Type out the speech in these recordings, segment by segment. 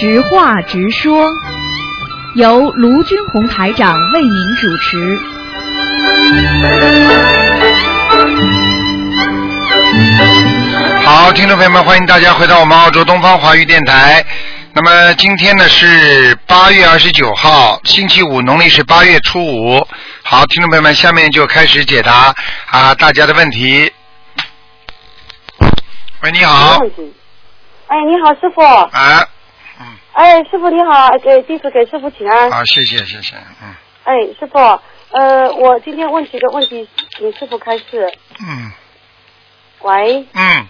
直话直说，由卢军红台长为您主持。好，听众朋友们，欢迎大家回到我们澳洲东方华语电台。那么今天呢是八月二十九号，星期五，农历是八月初五。好，听众朋友们，下面就开始解答啊大家的问题。喂，你好，哎，你好，师傅。啊，哎，师傅你好，给弟子给师傅请安。好，谢谢谢谢，嗯哎，师傅，呃，我今天问几个问题，请师傅开示。嗯喂，嗯，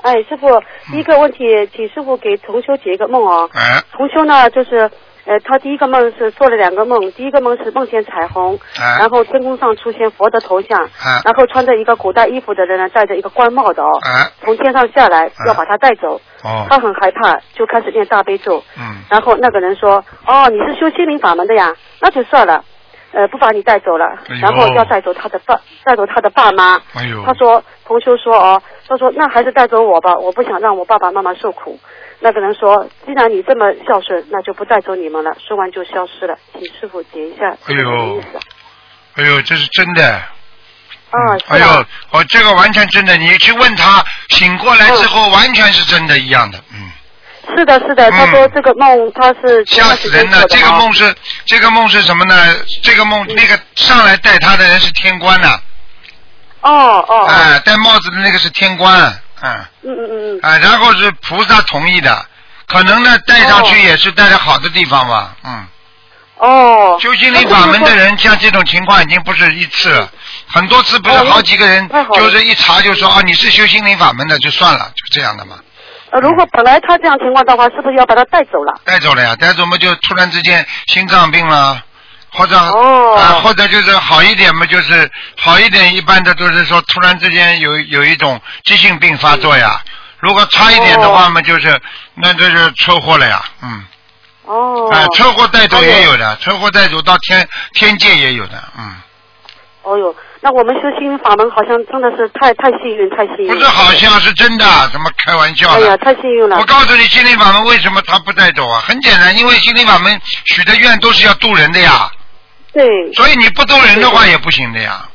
哎，师傅，第一个问题，请师傅给同修解一个梦哦。哎同修呢，就是呃，他第一个梦是做了两个梦，第一个梦是梦见彩虹，哎然后天空上出现佛的头像，哎然后穿着一个古代衣服的人呢，戴着一个官帽的哦，哎从天上下来要把他带走，哦。他很害怕，就开始念大悲咒。嗯。然后那个人说：“哦，你是修心灵法门的呀，那就算了，呃，不把你带走了哎，然后要带走他的爸，带走他的爸妈。哎他说，同修说哦，他说那还是带走我吧，我不想让我爸爸妈妈受苦。那个人说，既然你这么孝顺，那就不带走你们了。说完就消失了，请师傅解一下哎呦？哎呦，这是真的。啊，哎呦哦，这个完全真的，你去问他，醒过来之后完全是真的一样的，嗯，是的，是的。他说嗯这个梦他是吓死人了。这个梦是这个梦是什么呢？这个梦那个上来带他的人是天官呐、哦哦，哎、戴帽子的那个是天官，嗯，嗯嗯嗯嗯，啊，然后是菩萨同意的，可能呢戴上去哦也是带在好的地方吧，嗯。哦。修心灵法门的人，像这种情况已经不是一次了，很多次不是哦好几个人就是一查就说啊你是修心灵法门的就算了，就这样的嘛。呃，如果本来他这样情况的话，是不是要把他带走了？带走了呀，带走嘛就突然之间心脏病了，或者哦啊、或者就是好一点嘛，就是好一点，一般的都是说突然之间有有一种急性病发作呀。如果差一点的话嘛，就是那就是车祸了呀，嗯，哦。哎、车祸带走也有的，车祸带走到天天界也有的，嗯，哦哟，那我们修心灵法门好像真的是太太幸运，太幸运了。不是好像是真的，怎么开玩笑哎呀，的？太幸运了我。告诉你，心灵法门为什么他不带走啊？很简单，因为心灵法门许的愿都是要渡人的呀。对，所以你不渡人的话也不行的呀。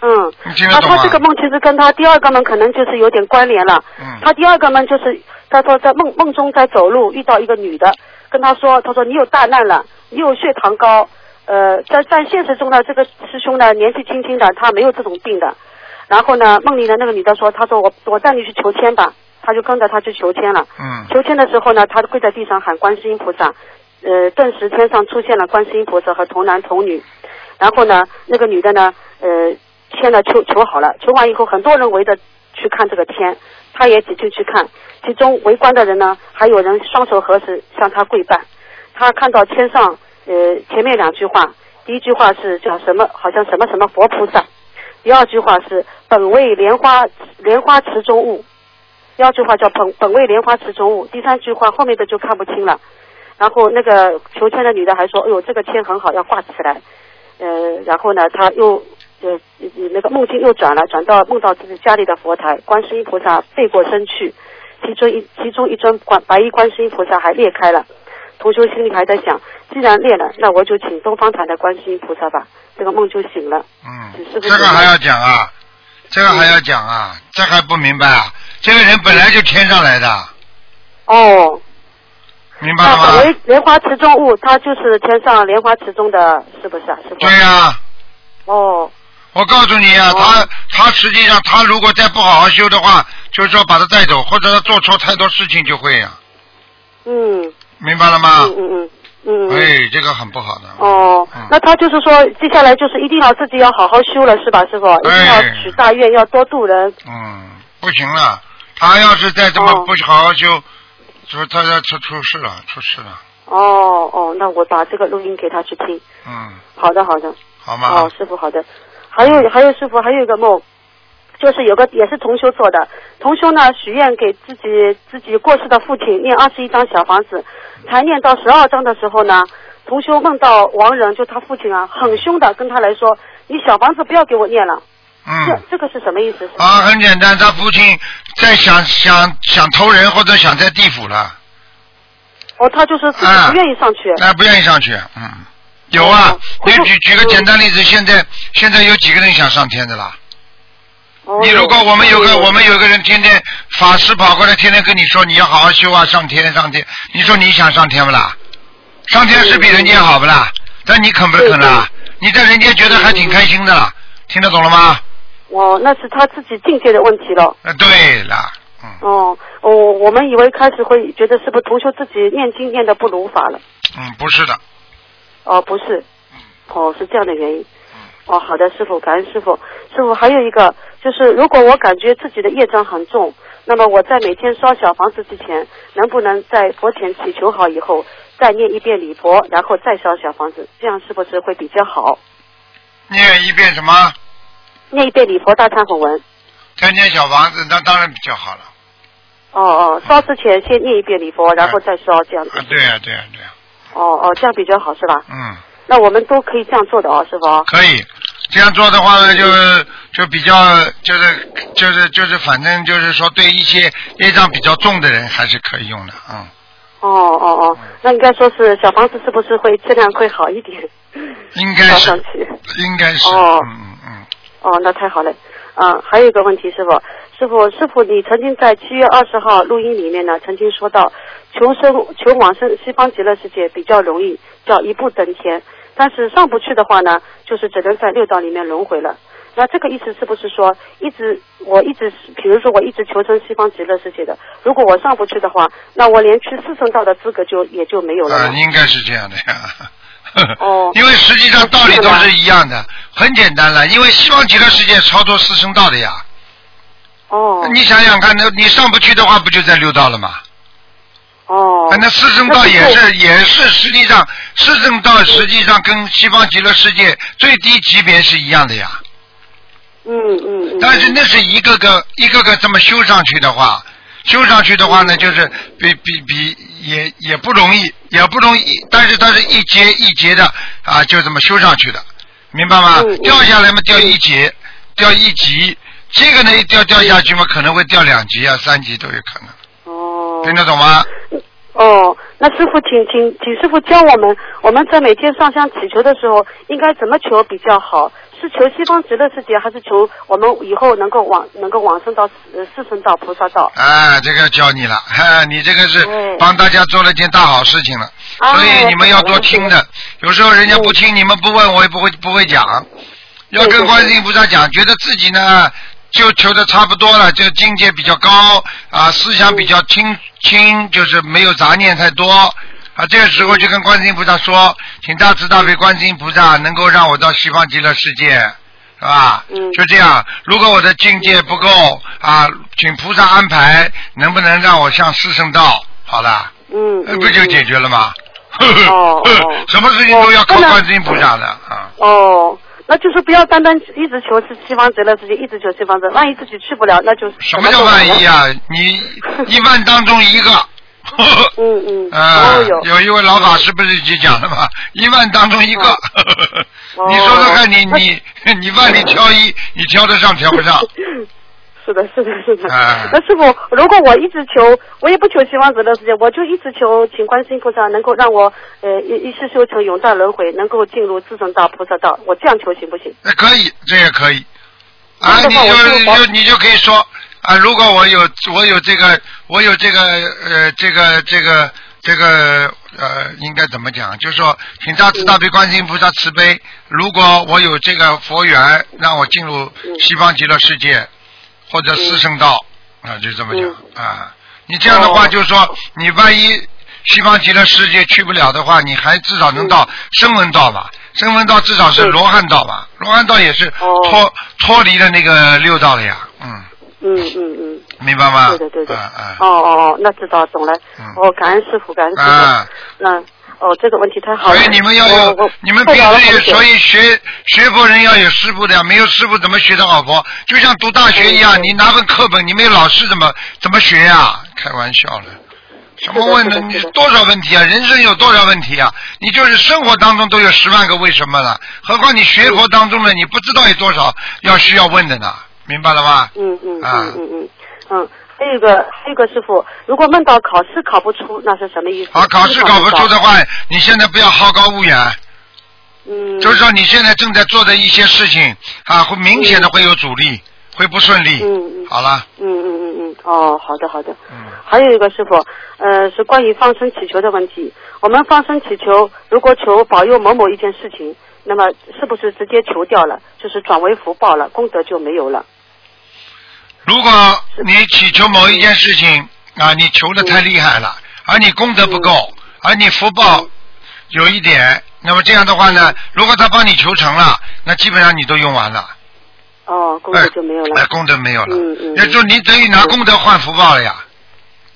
嗯。他这？个梦其实跟他第二个梦可能就是有点关联了。嗯他第二个梦就是他说在梦梦中在走路遇到一个女的，跟他说，他说你有大难了，你有血糖高。呃，在在现实中呢，这个师兄呢年纪轻轻的，他没有这种病的。然后呢，梦里的那个女的说，他说我我带你去求签吧，他就跟着他去求签了。嗯求签的时候呢，他跪在地上喊观世音菩萨，呃，顿时天上出现了观世音菩萨和童男童女，然后呢，那个女的呢，呃，签了求求好了，求完以后，很多人围着去看这个签，他也挤进去看，其中围观的人呢，还有人双手合十向他跪拜，他看到签上，呃，前面两句话，第一句话是叫什么，好像什么什么佛菩萨，第二句话是本为莲花莲花池中物。第二句话叫本本为莲花池中物，第三句话后面的就看不清了。然后那个求签的女的还说：“哎呦，这个签很好，要挂起来。”呃，然后呢，她又呃呃那个梦境又转了，转到梦到自己家里的佛台，观世音菩萨背过身去，其中一其中一尊观白衣观世音菩萨还裂开了。同修心里还在想，既然裂了，那我就请东方台的观世音菩萨吧。这个梦就醒了。嗯是，不这个还要讲啊，这个还要讲啊，这还不明白啊？这个人本来就天上来的，哦，明白吗？莲花池中物，它就是天上莲花池中的，是不是啊？师傅？对呀、哦，我告诉你啊，哦他他实际上他如果再不好好修的话，就是说把他带走，或者他做错太多事情就会呀、嗯明白了吗？嗯嗯嗯嗯嗯。哎，这个很不好的。哦嗯，那他就是说，接下来就是一定要自己要好好修了，是吧，师傅？一定要许大愿，要多度人。嗯，不行了，他要是再这么哦不好好修，说他要出出事了，出事了。哦哦，那我把这个录音给他去听。嗯，好的好的。好吗？哦，师傅好的。还有还有师傅还有一个梦，就是有个也是同修做的，同修呢许愿给自己自己过世的父亲念二十一张小房子，才念到十二章的时候呢，同修梦到亡人就他父亲啊，很凶的跟他来说，你小房子不要给我念了，这嗯，这个是什么意思？啊，很简单，他父亲在想想想投人或者想在地府了，哦，他就是自己啊不愿意上去。那不愿意上去，嗯，有啊哦。你举举个简单例子，现在现在有几个人想上天的啦？哦你如果我们有个我们有个人天天法师跑过来，天天跟你说你要好好修啊，上天上天，你说你想上天不啦？上天是比人间好不啦？但你肯不肯啦？你在人间觉得还挺开心的啦，听得懂了吗？哦，那是他自己境界的问题了。呃，对了，嗯，哦，哦，我们以为开始会觉得是不是同修自己念经念的不如法了？嗯，不是的，哦，不是，哦，是这样的原因。嗯哦，好的，师傅，感恩师傅。师傅还有一个就是，如果我感觉自己的业障很重，那么我在每天烧小房子之前，能不能在佛前祈求好以后，再念一遍礼佛，然后再烧小房子，这样是不是会比较好？念一遍什么？念一遍礼佛大忏悔文。再念小房子，那当然比较好了。哦哦，烧之前先念一遍礼佛，然后再烧，这样子。啊，对呀、对呀、对呀、哦哦，这样比较好是吧？嗯。那我们都可以这样做的哦，师傅。可以，这样做的话呢，就是就比较就是就是就是反正就是说对一些业障比较重的人还是可以用的，嗯，哦哦哦，那应该说是小房子是不是会质量会好一点？应该是。应该是，哦哦，那太好了。嗯，还有一个问题，师傅，师傅，师傅，你曾经在七月二十号录音里面呢，曾经说到，求生求往生西方极乐世界比较容易，叫一步登天。但是上不去的话呢，就是只能在六道里面轮回了。那这个意思是不是说，一直我一直，比如说我一直求生西方极乐世界的，如果我上不去的话，那我连去四圣道的资格就也就没有了啊，吗？应该是这样的呀。哦 因为实际上道理都是一样的，很简单了。因为西方极乐世界超脱四圣道的呀。哦你想想看，那你上不去的话，不就在六道了吗？哦啊，那四圣道也是也是实际上四圣道实际上跟西方极乐世界最低级别是一样的呀。嗯嗯嗯。但是那是一个个一个个这么修上去的话，修上去的话呢，就是比比比也也不容易，也不容易，但是它是一节一节的啊，就这么修上去的，明白吗？掉下来嘛，掉一节，掉一级，这个呢一掉掉下去嘛，可能会掉两级啊、三级都有可能，哦。听得懂吗？哦，那师傅，请请请师傅教我们，我们在每天上香祈求的时候，应该怎么求比较好？是求西方极乐世界，还是求我们以后能够往能够往生到四四圣道、菩萨道？啊，这个教你了，哈，你这个是嗯帮大家做了件大好事情了，啊所以你们要多听的。有时候人家不嗯听，你们不问，我也不会不会讲。要跟观世音菩萨讲，觉得自己呢就求的差不多了，就境界比较高啊，思想比较清清，就是没有杂念太多啊。这个时候就跟观世音菩萨说，请大慈大悲观世音菩萨能够让我到西方极乐世界。是吧？嗯就这样。如果我的境界不够啊，请菩萨安排，能不能让我向四圣道？好了，嗯，不就解决了吗？哦哦 什么事情都要靠观世音菩萨的啊。哦，那就是不要单单一直求是西方极乐世界，一直求西方极乐，万一自己去不了，那就什么叫万一啊？你 一万当中一个。嗯嗯，啊哦，有有一位老法师不是就讲了吗？一万当中一个，哦你说说看你那 你你万里挑一，你挑得上挑不上？是的，是的，是的。啊那师傅，如果我一直求，我也不求西方极乐世界，我就一直求，请观世音菩萨能够让我呃一一世修成永在轮回，能够进入自成道、菩萨道，我这样求行不行？那可以，这也可以。啊，你就就你就可以说啊，如果我有我有这个我有这个呃这个这个这个呃应该怎么讲？就是说，请大慈大悲观世音菩萨慈悲，如果我有这个佛缘，让我进入西方极乐世界或者四圣道啊，就这么讲啊。你这样的话，哦。就是说，你万一西方极乐世界去不了的话，你还至少能到声闻道吧。声闻道至少是罗汉道吧，罗汉道也是哦。脱脱离了那个六道了呀，嗯，嗯嗯嗯，明白吗？对的对的。哦哦哦，那知道懂了。嗯哦，感恩师傅，感恩师傅。啊！嗯，哦，这个问题太好了。所以你们要有你们平时也，所以学学佛人要有师傅的呀，没有师傅怎么学得好佛？就像读大学一样，嗯你拿本课本，你没有老师怎么怎么学呀？开玩笑了。什么问的？你多少问题啊？人生有多少问题啊？你就是生活当中都有十万个为什么了，何况你学佛当中呢？你不知道有多少要需要问的呢？明白了吧？嗯嗯啊嗯嗯嗯嗯，还有一个还有一个师傅，如果梦到考试考不出，那是什么意思？啊，考试考不出的话，你现在不要好高骛远，嗯，就是说你现在正在做的一些事情啊，会明显的会有阻力，会不顺利。嗯嗯好了，嗯嗯嗯嗯，哦，好的好的。嗯，还有一个师傅，呃，是关于放生祈求的问题。我们放生祈求，如果求保佑某某一件事情，那么是不是直接求掉了，就是转为福报了，功德就没有了？如果你祈求某一件事情啊，你求的太厉害了，而你功德不够，而你福报有一点，那么这样的话呢，如果他帮你求成了，那基本上你都用完了，哦，功德就没有了。哎，功德没有了，嗯嗯也就你等于拿功德换福报了呀，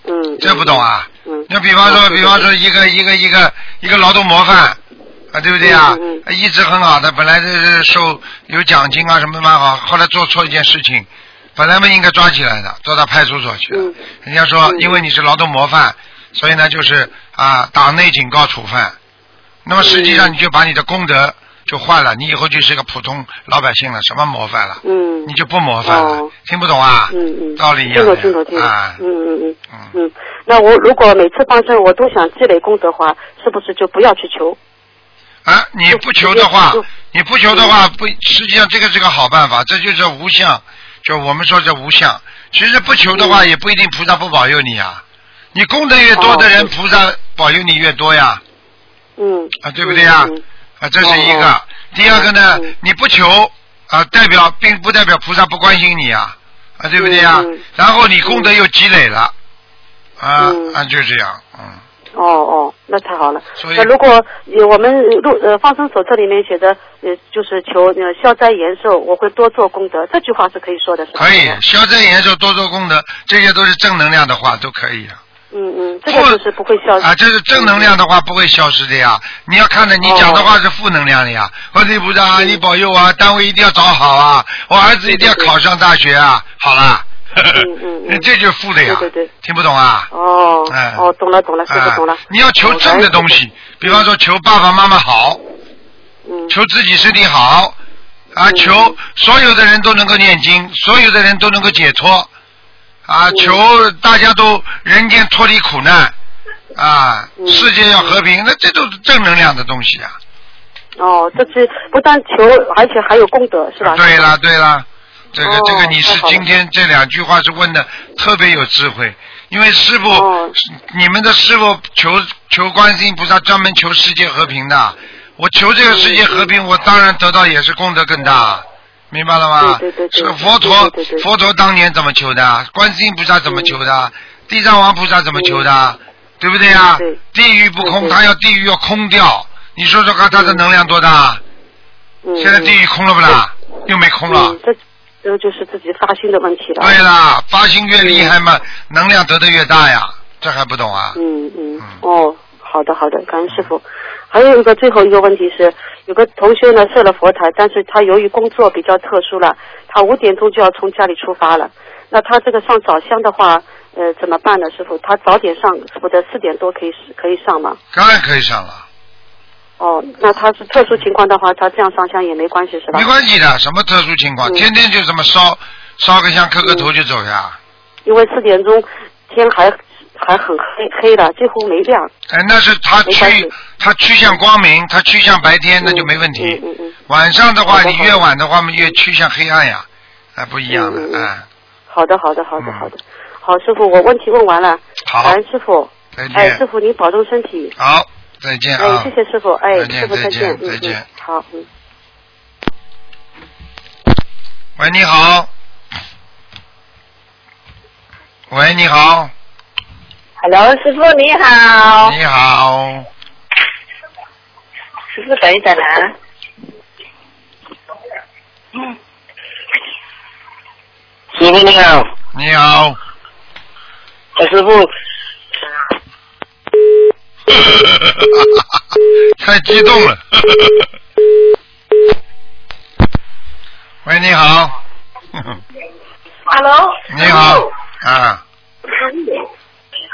嗯。这不懂啊？嗯。那比方说，哦比方说一个一个一个一个劳动模范啊，对不对啊？嗯一直很好的，本来是受有奖金啊什么蛮好，后来做错一件事情，本来嘛应该抓起来的，抓到派出所去人家说，嗯因为你是劳动模范，所以呢就是啊党内警告处分。那么实际上嗯你就把你的功德就换了，你以后就是个普通老百姓了，什么模范了？嗯。你就不模范了，哦听不懂啊？嗯嗯。道理一听样听懂听懂。啊嗯嗯嗯嗯嗯。那我如果每次放生我都想积累功德的话，是不是就不要去求？啊，你不求的话你不求的话，不，实际上这个是个好办法，这就是无相，就我们说这无相。其实不求的话，也不一定菩萨不保佑你啊。你功德越多的人，哦菩萨保佑你越多呀，嗯。啊，对不对呀？嗯啊，这是一个哦。第二个呢嗯，你不求啊，代表并不代表菩萨不关心你啊，啊，对不对呀？然后你功德又积累了，啊嗯啊，就这样，嗯。哦哦，那太好了。所以那如果呃我们录呃放生手册里面写的呃就是求呃消灾延寿，我会多做功德，这句话是可以说的，是吧？可以，消灾延寿，多做功德，这些都是正能量的话，都可以啊。嗯嗯，这个就是不会消啊，这是正能量的话不会消失的呀。你要看着你讲的话是负能量的呀。观世音菩萨啊，你保佑啊，单位一定要找好啊，我儿子一定要考上大学啊。好了，嗯嗯嗯 这就是负的呀。对对对听不懂啊？哦哎哦，懂了懂了，师傅懂了啊。你要求正的东西，比方说求爸爸妈妈好，嗯求自己身体好，啊，嗯求所有的人都能够念经，所有的人都能够解脱，啊，嗯求大家都人间脱离苦难，啊，嗯世界要和平，那这都是正能量的东西啊。哦，这是不但求，而且还有功德，是吧？对了对了，这个、哦这个你是今天这两句话是问的特别有智慧，因为师傅、哦你们的师傅求求观世音菩萨专门求世界和平的，我求这个世界和平，我当然得到也是功德更大。明白了吗？对对对对是佛陀佛陀当年怎么求的？观世音菩萨怎么求的？地藏王菩萨怎么求的？对不对呀？对地狱不空，他要地狱要空掉。你说说看，他的能量多大？嗯，现在地狱空了不啦？又没空了这个就是自己发心的问题了。对啦，发心越厉害嘛，能量得的越大呀，这还不懂啊？嗯嗯嗯，哦，好的好的，感恩师傅。还有一个最后一个问题是，有个同学呢设了佛台，但是他由于工作比较特殊了，他五点钟就要从家里出发了。那他这个上早香的话，呃，怎么办呢？师傅，他早点上，或者四点多可以可以上吗？当然可以上了，哦，那他是特殊情况的话，他这样上香也没关系是吧没？关系的，什么特殊情况，嗯天天就这么烧，烧个香，磕个头就走呀。因为四点钟天还还很黑黑的，几乎没亮。哎，那是他趋他趋向光明，他趋向白天，那就没问题。嗯嗯嗯晚上的话，你越晚的话嘛，越趋向黑暗呀，哎，不一样的，哎，好的，好的，好的，嗯好的。好，师傅，我问题问完了。好感恩师傅。再哎，师见，傅您保重身体。好，再见哎啊，，谢谢师傅。哎，再见师傅再再见嗯再见。嗯，好，嗯。喂，你好，喂，你好，Hello，师傅你好，你好，师傅等一等啊。嗯师傅你好，你好，哎师傅，太激动了。喂，你好。Hello，你好，啊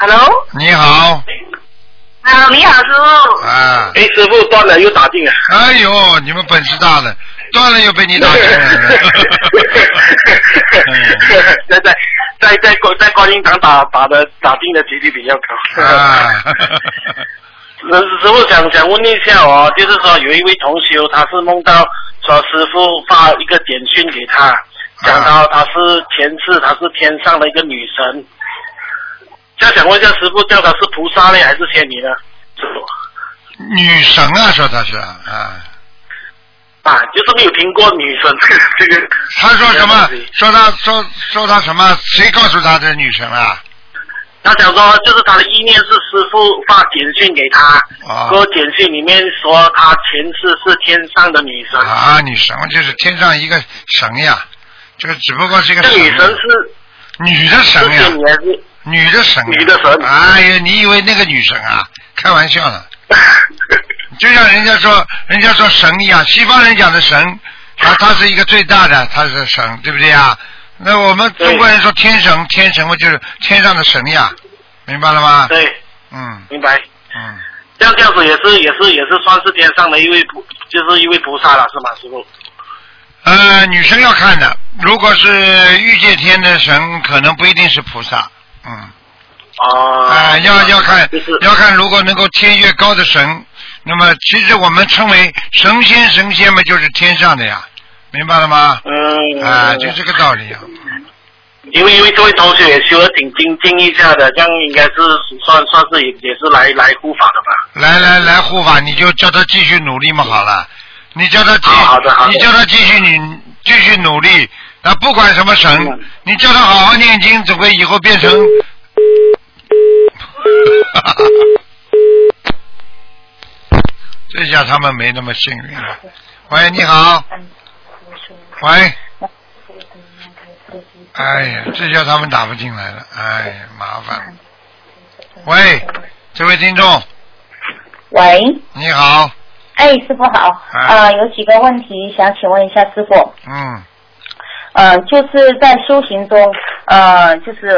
，Hello，你好，啊，你好，师傅。啊，哎师傅断了又打进来。哎呦，你们本事大的，断了又被你打进来了。嗯在在在在观在观音堂打打的打进的几率比较高。啊，那师傅想想问一下哦，就是说有一位同修，他是梦到说师傅发一个简讯给他，讲到他是前世他是天上的一个女神。就想问一下师傅，叫他是菩萨呢还是仙女呢？师傅女神啊，说他是啊，啊，就是没有听过女神 这个。他说什么？说他说说他什么？谁告诉他的女神啊？他想说，就是他的意念是师傅发简讯给他，啊说简讯里面说他前世是天上的女神，啊，女神就是天上一个神呀，这个只不过是一个女神是女的神呀仙，女的神呀，女的神哎呀，你以为那个女神啊？开玩笑呢。就像人家说，人家说神一样，西方人讲的神，啊，他是一个最大的，他是神，对不对啊？那我们中国人说天神，天神嘛就是天上的神呀，明白了吗？对，嗯明白。嗯，这样这样子也是也是也是算是天上的一位菩，就是一位菩萨了，是吗，师傅？呃，女生要看的，如果是欲界天的神，可能不一定是菩萨，嗯，哦。啊、要要看就是要看，如果能够天越高的神，那么其实我们称为神仙，神仙嘛就是天上的呀，明白了吗？嗯啊，就这个道理啊。因为因为这位同学也修的挺精进一下的，这样应该是算算是也也是来来护法的吧？来来来护法，你就叫他继续努力嘛，好了，你叫他继，好好的好的你叫他继续你继续努力，那不管什么神，嗯你叫他好好念经，总会以后变成。这下他们没那么幸运了。喂，你好。喂。哎呀，这下他们打不进来了，哎呀，麻烦。喂，这位听众，喂，你好，哎，师傅好，哎。呃，有几个问题想请问一下师傅，嗯，呃，就是在修行中，呃，就是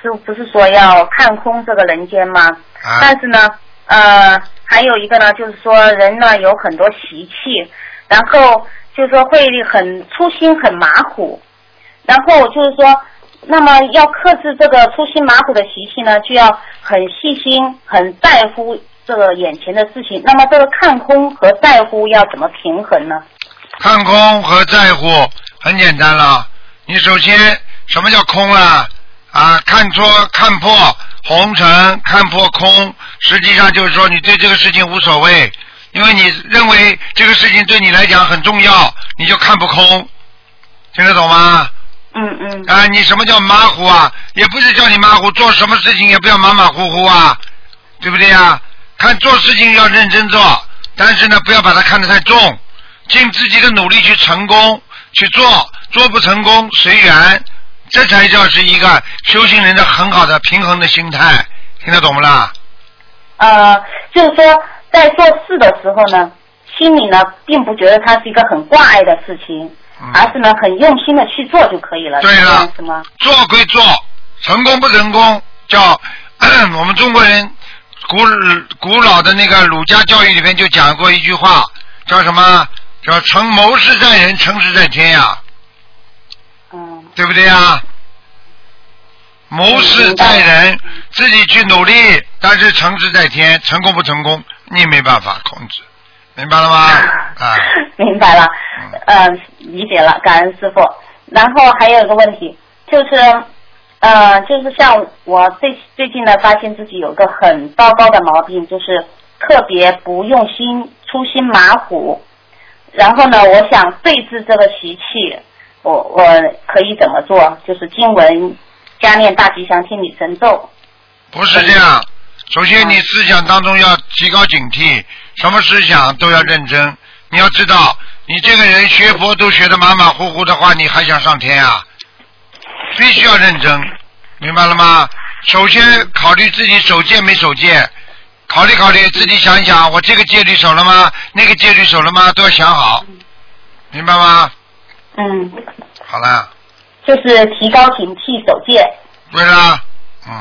师傅不是说要看空这个人间吗？啊，但是呢，呃，还有一个呢，就是说人呢有很多习气，然后就是说会很粗心、很马虎，然后就是说，那么要克制这个粗心马虎的习气呢，就要很细心、很在乎这个眼前的事情。那么这个看空和在乎要怎么平衡呢？看空和在乎很简单了。你首先什么叫空啊？啊，看错、看破红尘，看破空，实际上就是说你对这个事情无所谓，因为你认为这个事情对你来讲很重要，你就看不空，听得懂吗？嗯嗯啊，你什么叫马虎啊？也不是叫你马虎，做什么事情也不要马马虎虎啊，对不对呀？看做事情要认真做，但是呢，不要把它看得太重，尽自己的努力去成功去做，做不成功随缘，这才叫是一个修行人的很好的平衡的心态，听得懂不啦？呃，就是说在做事的时候呢，心里呢并不觉得它是一个很挂碍的事情，嗯而是呢很用心的去做就可以了。对了？做归做，成功不成功，叫 我们中国人古古老的那个儒家教育里面就讲过一句话，叫什么？叫成谋事在人，成事在天呀，嗯对不对啊？谋事在人，自己去努力，但是成事在天，成功不成功，你没办法控制，明白了吗？啊，明白了嗯，呃，理解了，感恩师傅。然后还有一个问题，就是，呃，就是像我最最近呢，发现自己有个很糟糕的毛病，就是特别不用心、粗心马虎。然后呢，我想对治这个习气，我我可以怎么做？就是经文加念大吉祥天女神咒。不是这样。首先，你思想当中要提高警惕，什么思想都要认真。你要知道，你这个人学佛都学得马马虎虎的话，你还想上天啊？必须要认真，明白了吗？首先考虑自己守戒没守戒，考虑考虑自己想一想，我这个戒律守了吗？那个戒律守了吗？都要想好，明白吗？嗯，好了，就是提高警惕守戒。对了，嗯。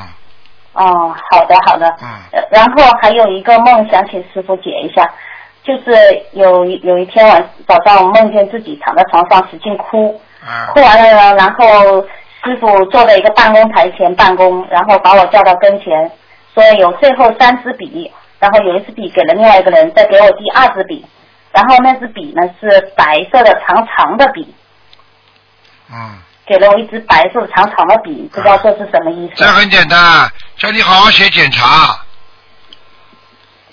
哦，好的好的。嗯。呃然后还有一个梦，想请师傅解一下，就是有有一天晚早上梦见自己躺在床上使劲哭，嗯哭完了呢，然后师傅坐在一个办公台前办公，然后把我叫到跟前，说有最后三支笔，然后有一支笔给了另外一个人，再给我第二支笔，然后那支笔呢是白色的长长的笔，嗯，给了我一支白色长长的笔，不知道这是什么意思？这很简单，叫你好好写检查。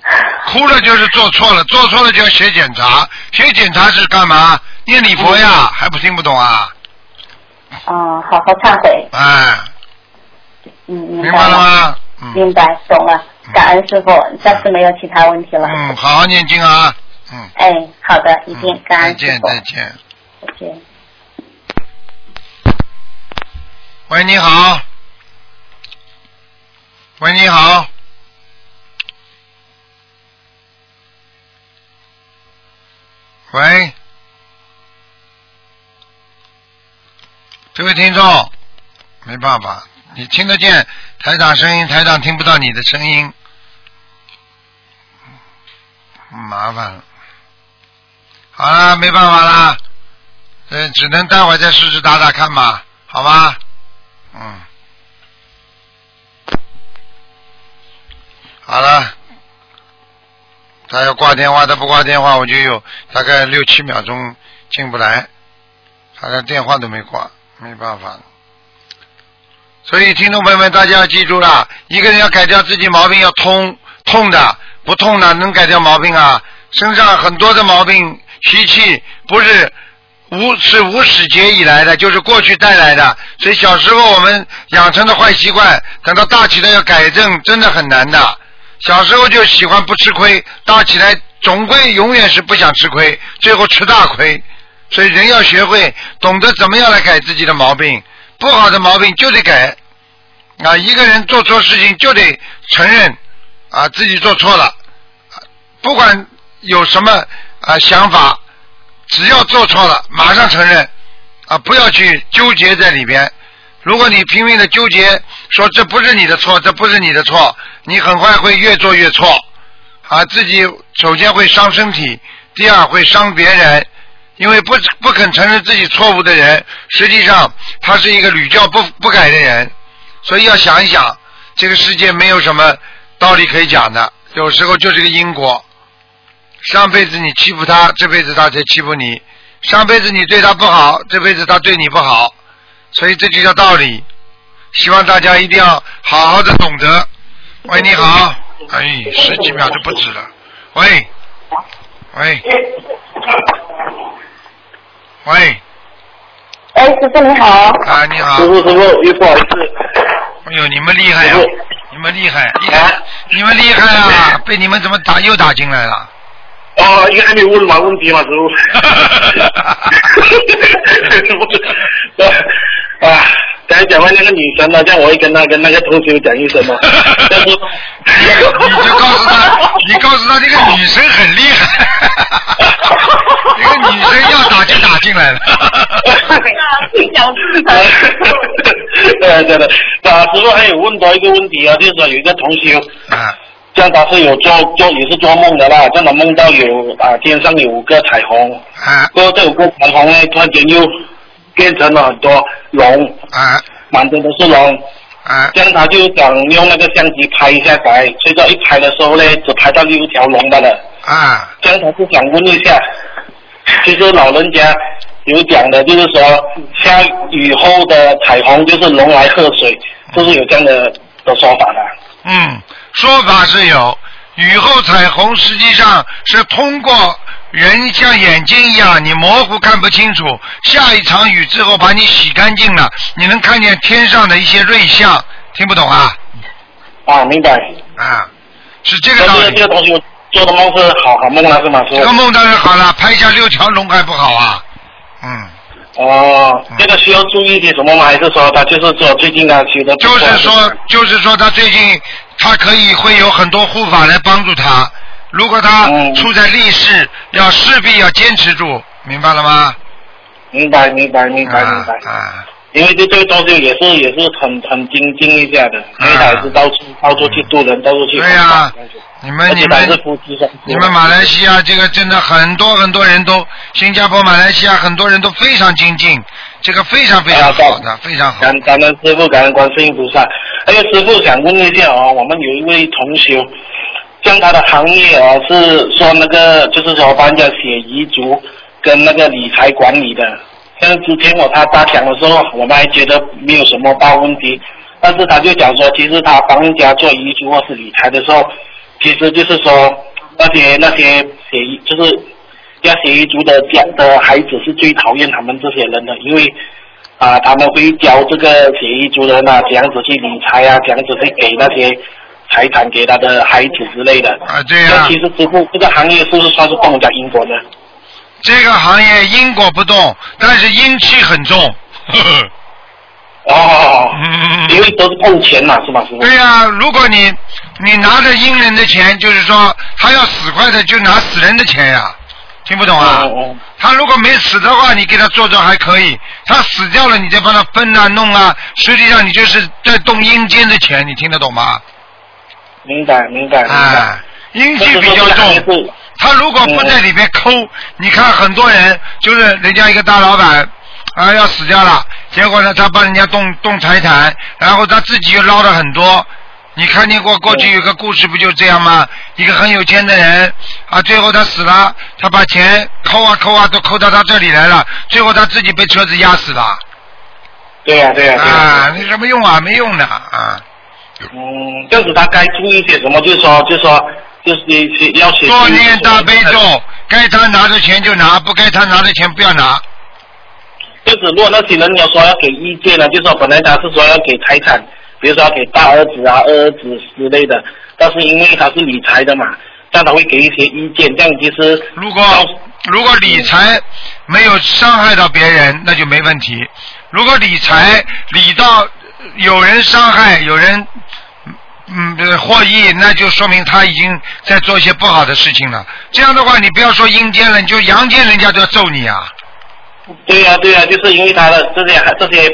哭了就是做错了，做错了就要写检查，写检查是干嘛？念礼佛呀，还不听不懂啊？嗯，好好忏悔，哎，嗯，明明白了了，吗？嗯明白，懂了，感恩师傅，暂时没有其他问题了。嗯，好好念经啊。嗯。哎，好的，一定嗯感恩师再见，再见。再见。喂，你好。喂，你好。喂，这位听众，没办法，你听得见台长声音，台长听不到你的声音，麻烦了。好了，没办法啦，呃，只能待会再试试打打看吧，好吧？嗯，好了，他要挂电话，他不挂电话，我就有大概六七秒钟进不来，他连电话都没挂，没办法。所以，听众朋友们，大家要记住了，一个人要改掉自己毛病，要通痛的，不痛的能改掉毛病啊。身上很多的毛病，习气不是无是无始劫以来的，就是过去带来的。所以小时候我们养成的坏习惯，等到大起来要改正，真的很难的。小时候就喜欢不吃亏，大起来总归永远是不想吃亏，最后吃大亏。所以人要学会懂得怎么样来改自己的毛病，不好的毛病就得改。啊，一个人做错事情就得承认啊自己做错了，不管有什么啊想法，只要做错了，马上承认啊，不要去纠结在里边。如果你拼命的纠结，说这不是你的错，这不是你的错，你很快会越做越错，啊，自己首先会伤身体，第二会伤别人，因为不不肯承认自己错误的人，实际上他是一个屡教不不改的人，所以要想一想，这个世界没有什么道理可以讲的，有时候就是个因果。上辈子你欺负他，这辈子他才欺负你；上辈子你对他不好，这辈子他对你不好，所以这就叫道理。希望大家一定要好好的懂得。喂，你好，哎，十几秒就不止了。喂，喂，喂，哎，师傅你好，啊，你好师，傅师傅，又不好意思，哎呦，你们厉害呀、你们厉害，厉害，你们厉害啊！被你们怎么打又打进来了？哦，应该还没问完问题嘛，师傅。啊，刚才讲完那个女生呢，这样我会跟他跟那个同学讲一声嘛。但 是你就告诉他，你告诉他这个女生很厉害，这个女生要打就打进来了。对对对，啊，师傅还有问到一个问题啊，就是说有一个同学，啊这样他是有做做也是做梦的啦，这样他梦到有啊天上有五个彩虹，啊过后这五个彩虹呢，突然间又变成了很多龙，啊满天都是龙，啊！这样他就想用那个相机拍一下来，所以说一拍的时候呢，只拍到六条龙罢了。啊这样他就想问一下，其实老人家有讲的，就是说下雨后的彩虹就是龙来喝水，就是有这样的的说法的。嗯，说法是有，雨后彩虹实际上是通过人像眼睛一样，你模糊看不清楚，下一场雨之后把你洗干净了，你能看见天上的一些瑞象，听不懂啊？啊，明白。啊，是这个道理这。个东西做的梦是好好梦了是吗？这个梦当然好了，拍下六条龙还不好啊？嗯，哦，这个需要注意些什么吗？还是说他就是说最近他修的？就是说，就是说他最近他可以会有很多护法来帮助他，如果他嗯处在立世，要势必要坚持住，明白了吗？明白明白明白明白。啊啊，因为这这个东西也是也是很很精进一下的，因为他也是到处到处去渡人，到处去对呀、你们你们。你们马来西亚这个真的很多很多人都，新加坡、马来西亚很多人都非常精进，这个非常非常好的，非常好。感感恩师傅，感恩观世音菩萨。还有师傅想问一下哦，我们有一位同修，像他的行业哦是说那个就是说帮人家写遗嘱跟那个理财管理的。像之前我他他讲的时候，我们还觉得没有什么大问题，但是他就讲说，其实他帮人家做遗嘱或是理财的时候，其实就是说那些那些协议就是要写遗嘱的家的孩子是最讨厌他们这些人的，因为啊他们会教这个写遗嘱的人啊怎样子去理财啊，怎样子去给那些财产给他的孩子之类的。啊，对呀、那其实支付这个行业是不是算是动人家因果呢？这个行业因果不动，但是阴气很重。呵 呵哦，嗯因为都是碰钱嘛，是吧，师傅？对呀、如果你你拿着阴人的钱，就是说他要死快的就拿死人的钱呀、听不懂啊？他如果没死的话，你给他做做还可以；他死掉了，你再帮他分啊弄啊，实际上你就是在动阴间的钱，你听得懂吗？明白明白明白。，阴气比较重。他如果不在里面抠，你看很多人就是人家一个大老板啊要死掉了，结果呢他帮人家动动财产，然后他自己又捞了很多。你看见过过去有个故事不就这样吗？一个很有钱的人啊，最后他死了，他把钱抠啊抠啊都抠到他这里来了，最后他自己被车子压死了。对呀、对呀、对呀、啊，那什么用啊？没用的啊！嗯，这样子他该注意些什么？就是说，就是说，就是你要写多念大悲咒，该他拿的钱就拿，不该他拿的钱不要拿。就是如果那些人要说要给意见呢，就是说本来他是说要给财产，比如说要给大儿子啊、二儿子之类的，但是因为他是理财的嘛，这样他会给一些意见，这样其实如果如果理财没有伤害到别人，那就没问题。如果理财理到有人伤害，有人嗯获益，那就说明他已经在做一些不好的事情了。这样的话，你不要说阴间了，你就阳间人家都要揍你啊！对呀、对呀、就是因为他的这些这些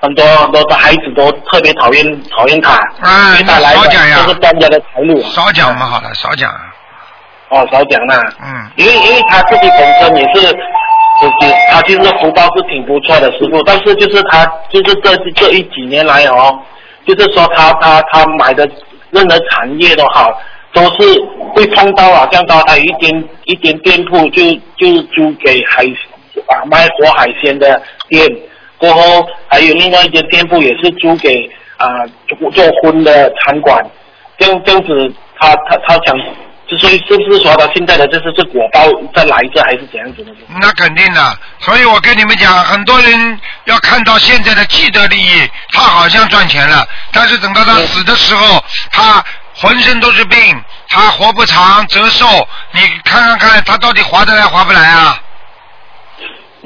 很多很多的孩子都特别讨厌讨厌他，啊因为他来的少讲呀都是专家的财路，少讲嘛，好了，少讲。哦，少讲啦。嗯，因为因为他自己本身也是，就是他其实福报是挺不错的师傅，但是就是他就是这这一几年来哦，就是说他他他买的任何产业都好，都是会碰到啊，像他他有一间一间店铺就就租给海卖活海鲜的店，过后还有另外一间店铺也是租给啊做做荤的餐馆，这样这样子他他他想。就所以是不是说他现在的就是这果报再来一次还是怎样子的？那肯定的，所以我跟你们讲，很多人要看到现在的既得利益，他好像赚钱了，但是等到他死的时候，他浑身都是病，他活不长，折寿，你看看看，他到底划得来划不来啊？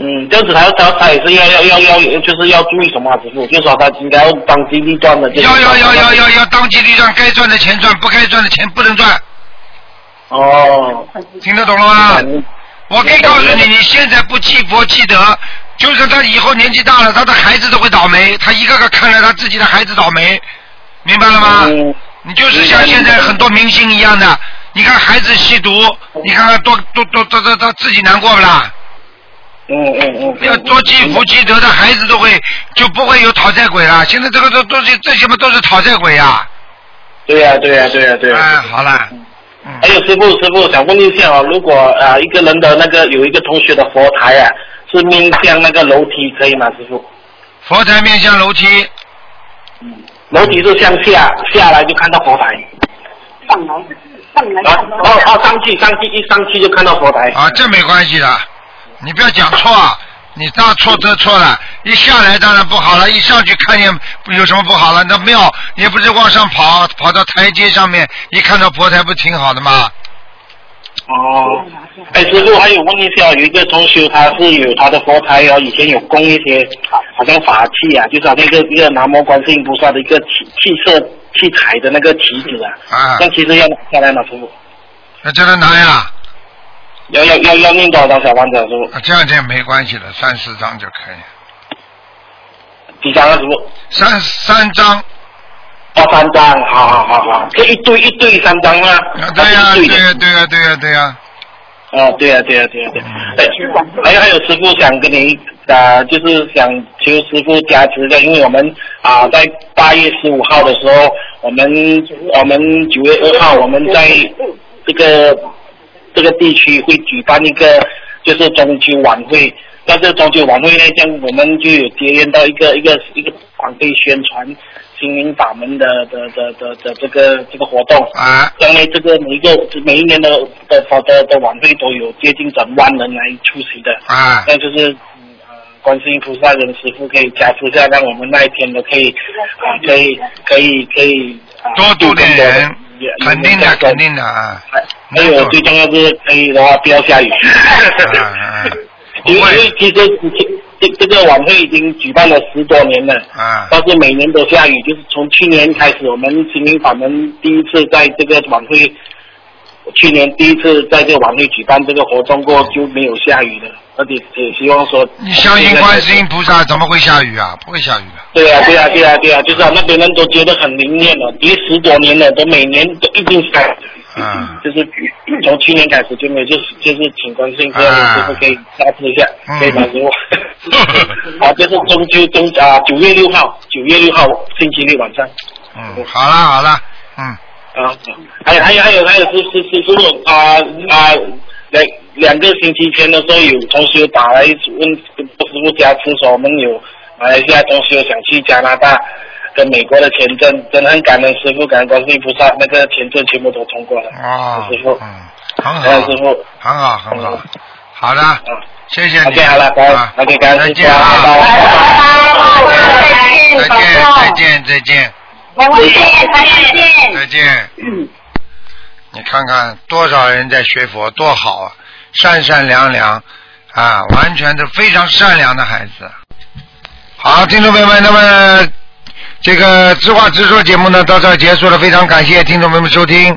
嗯，这样子他他他也是要要要要就是要注意什么啊，师傅？就是说他应该要当机立断的。要要要要要要当机立断，该赚的钱赚，不该赚的钱不能赚，哦，听得懂了吗？嗯我可以告诉你，你现在不记佛记德，就是他以后年纪大了，他的孩子都会倒霉，他一个个看着他自己的孩子倒霉，明白了吗？嗯你就是像现在很多明星一样的，你看孩子吸毒，你看看多多多多多他自己难过不啦？嗯嗯嗯。要多积福积德的孩子都会就不会有讨债鬼了。现在这个都都是这些嘛都是讨债鬼呀、对呀、对呀、对呀、对呀、哎，好了，嗯。还有师傅，师傅想问一下哦，如果啊、一个人的那个有一个同学的佛台啊，是面向那个楼梯，可以吗，师傅？佛台面向楼梯，嗯。楼梯是向下下来就看到佛台，上楼上来。啊看到哦哦上去上去一上去就看到佛台。啊，这没关系的，你不要讲错啊，你大错特错了。一下来当然不好了，一上去看见有什么不好了？那庙也不是往上跑，跑到台阶上面，一看到佛台不挺好的吗？哦，哎，师傅还有问一下，有一个同修他是有他的佛台哦，以前有供一些好像法器啊，就是好像一个一个南无观世音菩萨的一个器器色器材的那个旗子啊，啊那其实要拿下来吗，师傅？那叫他拿呀，要要要要念多少张小房子啊，师傅？啊这样这样没关系的，三四张就可以。几张啊，师傅？三三张，哦，三张，好好好好，这一对一对三张啊？啊对呀、对呀、对呀、对呀、对呀、哦，对呀、对呀、对呀、对还有还有，师傅想跟你啊、就是想求师傅加持一下，因为我们啊、在八月十五号的时候，我们我们九月二号我们在这个这个地区会举办一个就是中秋晚会。那这个中秋晚会呢，这样我们就有接连到一个一个一个晚会宣传心灵法门的的的的的这个这个活动。啊，将来这个每一个每一年的的的的晚会都有接近整万人来出席的，啊，那就是嗯呃观世音菩萨跟师傅可以加持下，让我们那一天都可以啊、可以可以可以、啊、多度点人也，肯定的，肯。定的啊。还有最重要是可以的话不要下雨，因为其实这这个晚会已经举办了十多年了。啊但是每年都下雨，就是从去年开始，我们新民法门第一次在这个晚会，去年第一次在这个晚会举办这个活动过后就没有下雨的，而且也希望说，你相信观世音菩萨怎么会下雨啊？不会下雨的。对呀、对呀、对呀、对呀、就是啊，那边人都觉得很灵验了，因为十多年了，都每年都一定下雨。嗯就是从去年开始就没有，就是就是请观世音菩萨啊师傅可以加持一下，嗯可以吗师傅？好，就是中秋中啊九月六号，九月六号星期六晚上。嗯，好了好了，嗯，啊，还有还有还有还有师师师傅啊啊两两个星期前的时候有同学打来问师傅加持说我们有马来西亚同学想去加拿大跟美国的签证，真的很感恩师傅，感恩观世音菩萨，那个签证全部都通过了。哦，师傅，嗯，很好，师傅。很好，很好，好的，谢谢你。好了，感恩啊 OK 感恩再，见，拜拜。再见，再见，再见，再见，再见。再见。你看看多少人在学佛，多好啊，善善良良啊，完全是非常善良的孩子。好，听众朋友们，那么这个知话直说节目呢到这儿结束了，非常感谢听众朋友们收听。